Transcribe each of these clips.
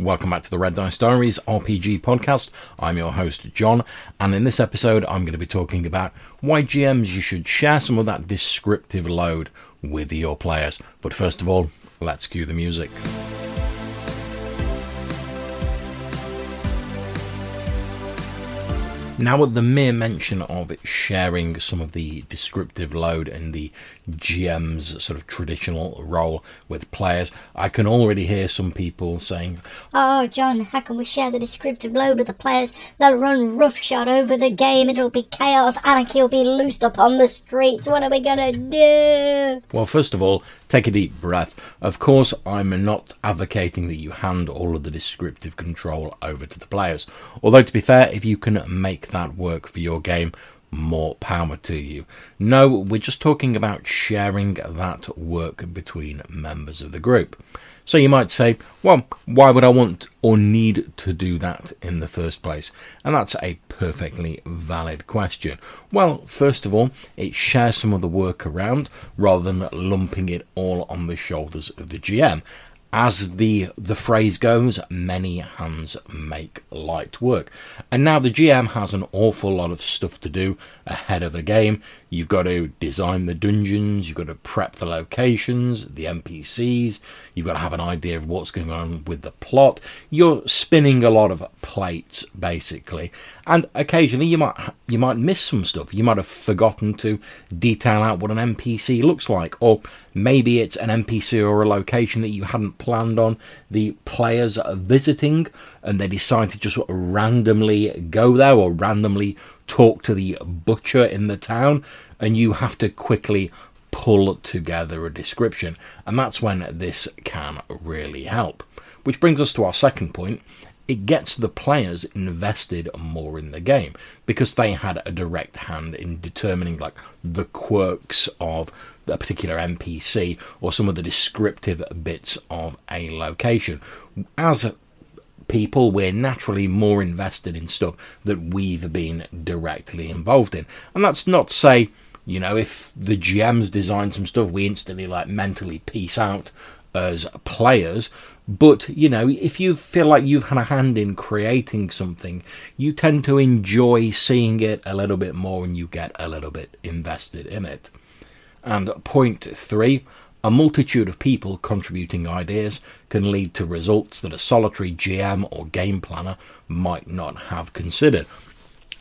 Welcome back to the Red Dice Diaries RPG podcast. I'm your host, John, and in this episode, I'm going to be talking about why GMs you should share some of that descriptive load with your players. But first of all, let's cue the music. Now, at the mere mention of sharing some of the descriptive load and the GM's sort of traditional role with players, I can already hear some people saying, Oh, John, how can we share the descriptive load with the players? They'll run roughshod over the game, it'll be chaos, anarchy will be loosed upon the streets. What are we gonna do? Well, first of all, take a deep breath. Of course, I'm not advocating that you hand all of the descriptive control over to the players. Although, to be fair, if you can make that work for your game, more power to you. No, we're just talking about sharing that work between members of the group. So you might say, well, why would I want or need to do that in the first place? And that's a perfectly valid question. Well, first of all, it shares some of the work around rather than lumping it all on the shoulders of the GM as the the phrase goes, many hands make light work. And now the GM has an awful lot of stuff to do ahead of the game. You've got to design the dungeons, you've got to prep the locations, the NPCs, you've got to have an idea of what's going on with the plot. You're spinning a lot of plates basically. And occasionally you might you might miss some stuff. You might have forgotten to detail out what an NPC looks like or maybe it's an NPC or a location that you hadn't planned on the players visiting and they decide to just sort of randomly go there or randomly talk to the butcher in the town, and you have to quickly pull together a description. And that's when this can really help. Which brings us to our second point. It gets the players invested more in the game because they had a direct hand in determining like the quirks of a particular NPC or some of the descriptive bits of a location. As people, we're naturally more invested in stuff that we've been directly involved in. And that's not to say, you know, if the GMs design some stuff, we instantly like mentally peace out as players. But, you know, if you feel like you've had a hand in creating something, you tend to enjoy seeing it a little bit more and you get a little bit invested in it. And point three, a multitude of people contributing ideas can lead to results that a solitary GM or game planner might not have considered.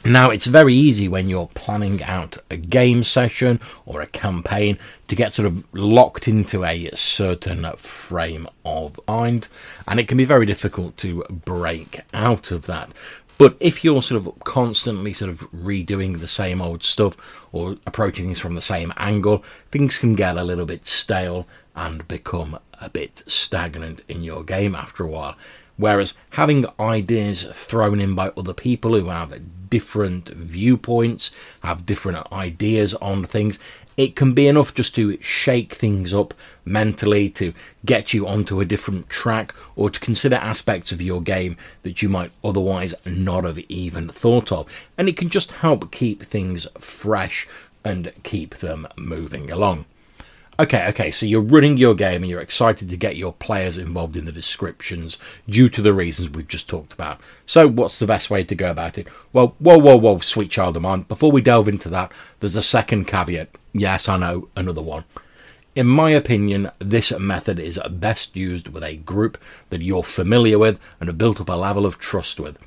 Now, it's very easy when you're planning out a game session or a campaign to get sort of locked into a certain frame of mind, and it can be very difficult to break out of that. But if you're sort of constantly sort of redoing the same old stuff or approaching things from the same angle, things can get a little bit stale and become a bit stagnant in your game after a while. Whereas having ideas thrown in by other people who have different viewpoints, have different ideas on things, it can be enough just to shake things up mentally, to get you onto a different track, or to consider aspects of your game that you might otherwise not have even thought of. And it can just help keep things fresh and keep them moving along. Okay, okay, so you're running your game and you're excited to get your players involved in the descriptions due to the reasons we've just talked about. So, what's the best way to go about it? Well, whoa, whoa, whoa, sweet child of mine, before we delve into that, there's a second caveat. Yes, I know, another one. In my opinion, this method is best used with a group that you're familiar with and have built up a level of trust with.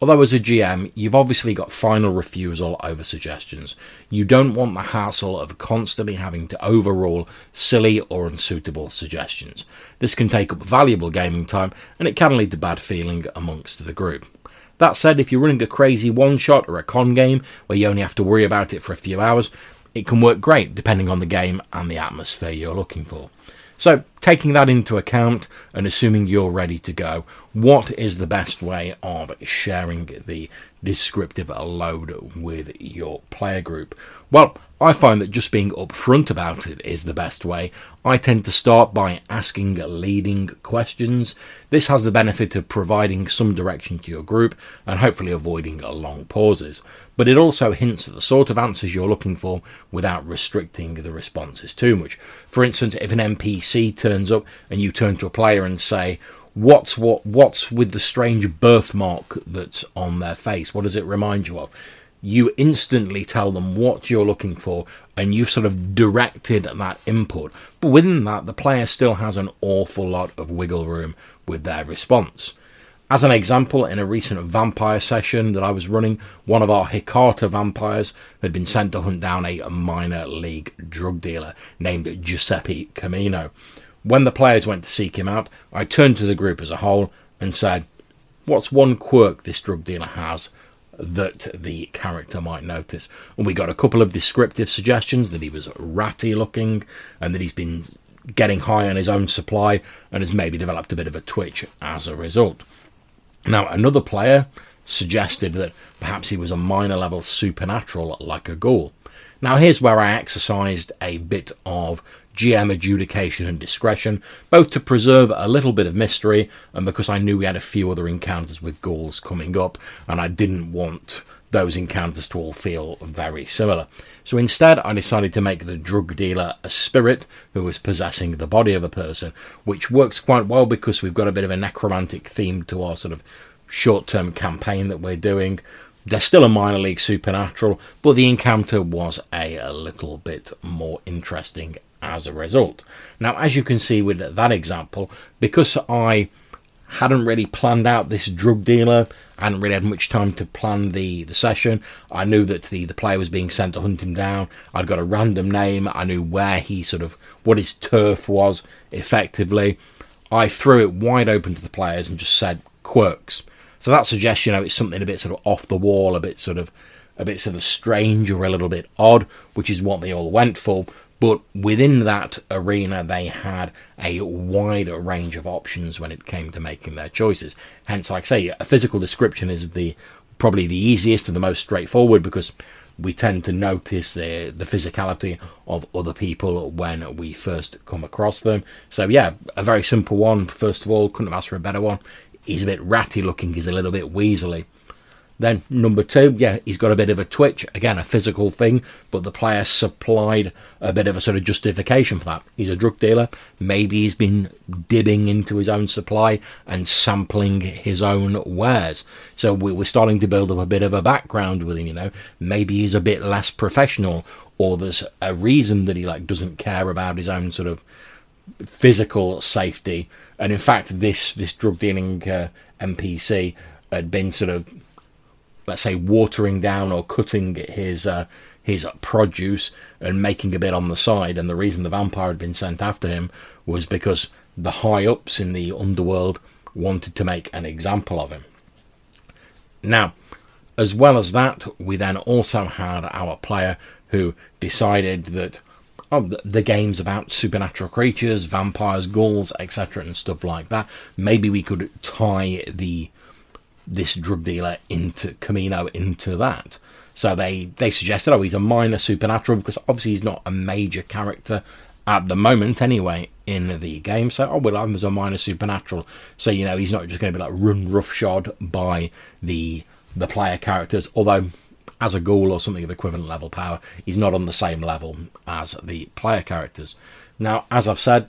Although, as a GM, you've obviously got final refusal over suggestions. You don't want the hassle of constantly having to overrule silly or unsuitable suggestions. This can take up valuable gaming time and it can lead to bad feeling amongst the group. That said, if you're running a crazy one shot or a con game where you only have to worry about it for a few hours, it can work great depending on the game and the atmosphere you're looking for. So, taking that into account and assuming you're ready to go, what is the best way of sharing the descriptive load with your player group? Well, I find that just being upfront about it is the best way. I tend to start by asking leading questions. This has the benefit of providing some direction to your group and hopefully avoiding long pauses. But it also hints at the sort of answers you're looking for without restricting the responses too much. For instance, if an NPC turns up and you turn to a player and say, what's what what's with the strange birthmark that's on their face? What does it remind you of? You instantly tell them what you're looking for, and you've sort of directed that input. But within that, the player still has an awful lot of wiggle room with their response. As an example, in a recent vampire session that I was running, one of our Hecata vampires had been sent to hunt down a minor league drug dealer named Giuseppe Camino. When the players went to seek him out, I turned to the group as a whole and said, What's one quirk this drug dealer has that the character might notice? And we got a couple of descriptive suggestions that he was ratty looking and that he's been getting high on his own supply and has maybe developed a bit of a twitch as a result. Now, another player suggested that perhaps he was a minor level supernatural like a ghoul. Now, here's where I exercised a bit of GM adjudication and discretion, both to preserve a little bit of mystery and because I knew we had a few other encounters with ghouls coming up and I didn't want those encounters to all feel very similar. So instead, I decided to make the drug dealer a spirit who was possessing the body of a person, which works quite well because we've got a bit of a necromantic theme to our sort of short term campaign that we're doing. They're still a minor league supernatural, but the encounter was a, a little bit more interesting as a result. Now, as you can see with that example, because I hadn't really planned out this drug dealer, I hadn't really had much time to plan the, the session. I knew that the, the player was being sent to hunt him down. I'd got a random name. I knew where he sort of, what his turf was effectively. I threw it wide open to the players and just said quirks. So that suggests, you know, it's something a bit sort of off the wall, a bit sort of, a bit sort of strange or a little bit odd, which is what they all went for. But within that arena, they had a wider range of options when it came to making their choices. Hence, like I say, a physical description is the probably the easiest and the most straightforward because we tend to notice the the physicality of other people when we first come across them. So yeah, a very simple one. First of all, couldn't have asked for a better one. He's a bit ratty looking. He's a little bit weaselly. Then number two, yeah, he's got a bit of a twitch. Again, a physical thing, but the player supplied a bit of a sort of justification for that. He's a drug dealer. Maybe he's been dibbing into his own supply and sampling his own wares. So we're starting to build up a bit of a background with him. You know, maybe he's a bit less professional, or there's a reason that he like doesn't care about his own sort of physical safety. And in fact, this this drug dealing uh, NPC had been sort of let's say watering down or cutting his uh, his produce and making a bit on the side. And the reason the vampire had been sent after him was because the high ups in the underworld wanted to make an example of him. Now, as well as that, we then also had our player who decided that oh, the game's about supernatural creatures, vampires, ghouls, etc., and stuff like that. Maybe we could tie the this drug dealer into Camino into that. So they they suggested, oh, he's a minor supernatural because obviously he's not a major character at the moment anyway in the game. So oh, we'll have him as a minor supernatural. So you know he's not just going to be like run roughshod by the the player characters. Although as a ghoul or something of equivalent level power, he's not on the same level as the player characters. Now, as I've said,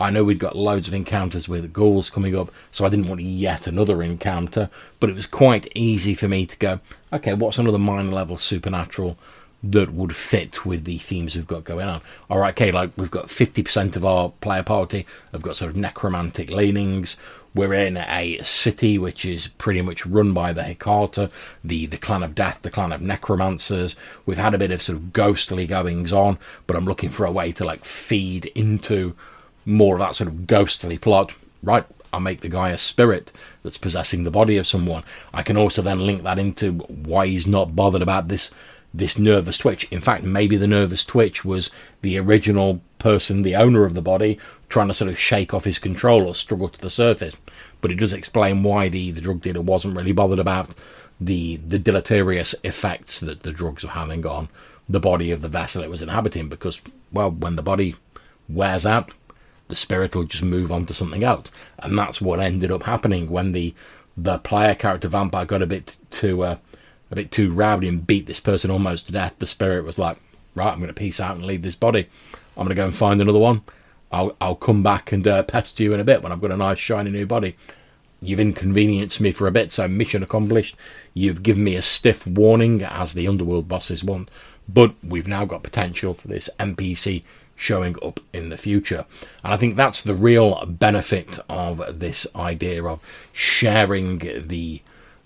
I know we'd got loads of encounters with ghouls coming up, so I didn't want yet another encounter, but it was quite easy for me to go, okay, what's another minor level supernatural that would fit with the themes we've got going on? Alright, okay, like we've got 50% of our player party have got sort of necromantic leanings. We're in a city which is pretty much run by the Hecata, the, the clan of death, the clan of necromancers. We've had a bit of sort of ghostly goings on, but I'm looking for a way to like feed into more of that sort of ghostly plot, right? I'll make the guy a spirit that's possessing the body of someone. I can also then link that into why he's not bothered about this this nervous twitch. In fact, maybe the nervous twitch was the original person, the owner of the body, trying to sort of shake off his control or struggle to the surface. But it does explain why the, the drug dealer wasn't really bothered about the the deleterious effects that the drugs were having on the body of the vessel it was inhabiting because well when the body wears out the spirit will just move on to something else. And that's what ended up happening when the the player character vampire got a bit too uh, a bit too rowdy and beat this person almost to death. The spirit was like, right, I'm going to peace out and leave this body. I'm going to go and find another one. I'll I'll come back and uh, you in a bit when I've got a nice shiny new body. you've inconvenienced me for a bit, so mission accomplished. You've given me a stiff warning, as the underworld bosses want, but we've now got potential for this NPC showing up in the future. And I think that's the real benefit of this idea of sharing the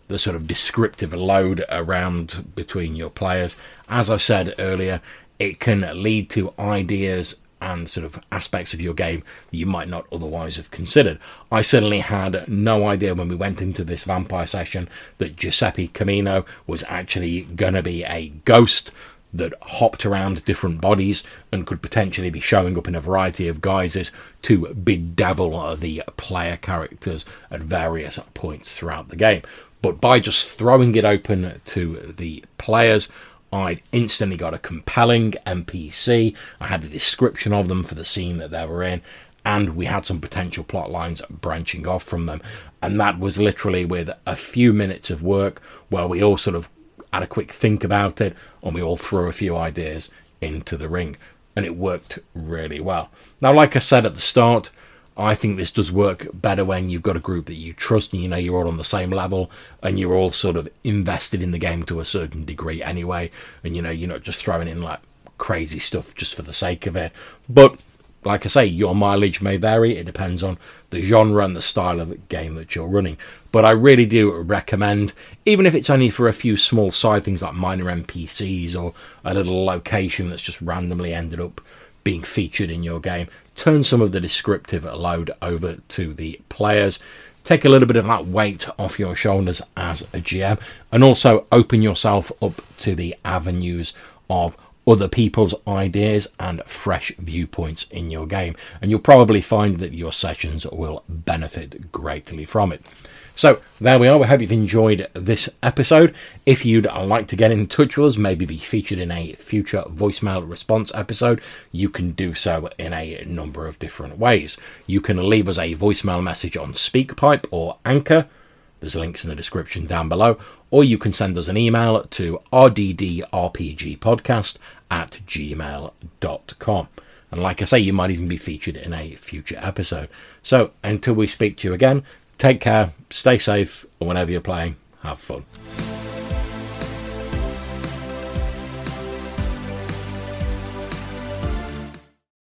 the sort of descriptive load around between your players. As I said earlier, it can lead to ideas and sort of aspects of your game that you might not otherwise have considered. I certainly had no idea when we went into this vampire session that Giuseppe Camino was actually going to be a ghost that hopped around different bodies and could potentially be showing up in a variety of guises to bedevil the player characters at various points throughout the game. But by just throwing it open to the players, I instantly got a compelling NPC. I had a description of them for the scene that they were in, and we had some potential plot lines branching off from them. And that was literally with a few minutes of work where we all sort of had a quick think about it, and we all threw a few ideas into the ring, and it worked really well. Now, like I said at the start, I think this does work better when you've got a group that you trust and you know you're all on the same level and you're all sort of invested in the game to a certain degree anyway, and you know you're not just throwing in like crazy stuff just for the sake of it. But like I say, your mileage may vary. It depends on the genre and the style of game that you're running. But I really do recommend, even if it's only for a few small side things like minor NPCs or a little location that's just randomly ended up being featured in your game, turn some of the descriptive load over to the players. Take a little bit of that weight off your shoulders as a GM, and also open yourself up to the avenues of other people's ideas and fresh viewpoints in your game. And you'll probably find that your sessions will benefit greatly from it. So there we are. We hope you've enjoyed this episode. If you'd like to get in touch with us, maybe be featured in a future voicemail response episode, you can do so in a number of different ways. You can leave us a voicemail message on SpeakPipe or Anchor. There's links in the description down below. Or you can send us an email to rddrpgpodcast at gmail.com. And like I say, you might even be featured in a future episode. So until we speak to you again, take care, stay safe, and whenever you're playing, have fun.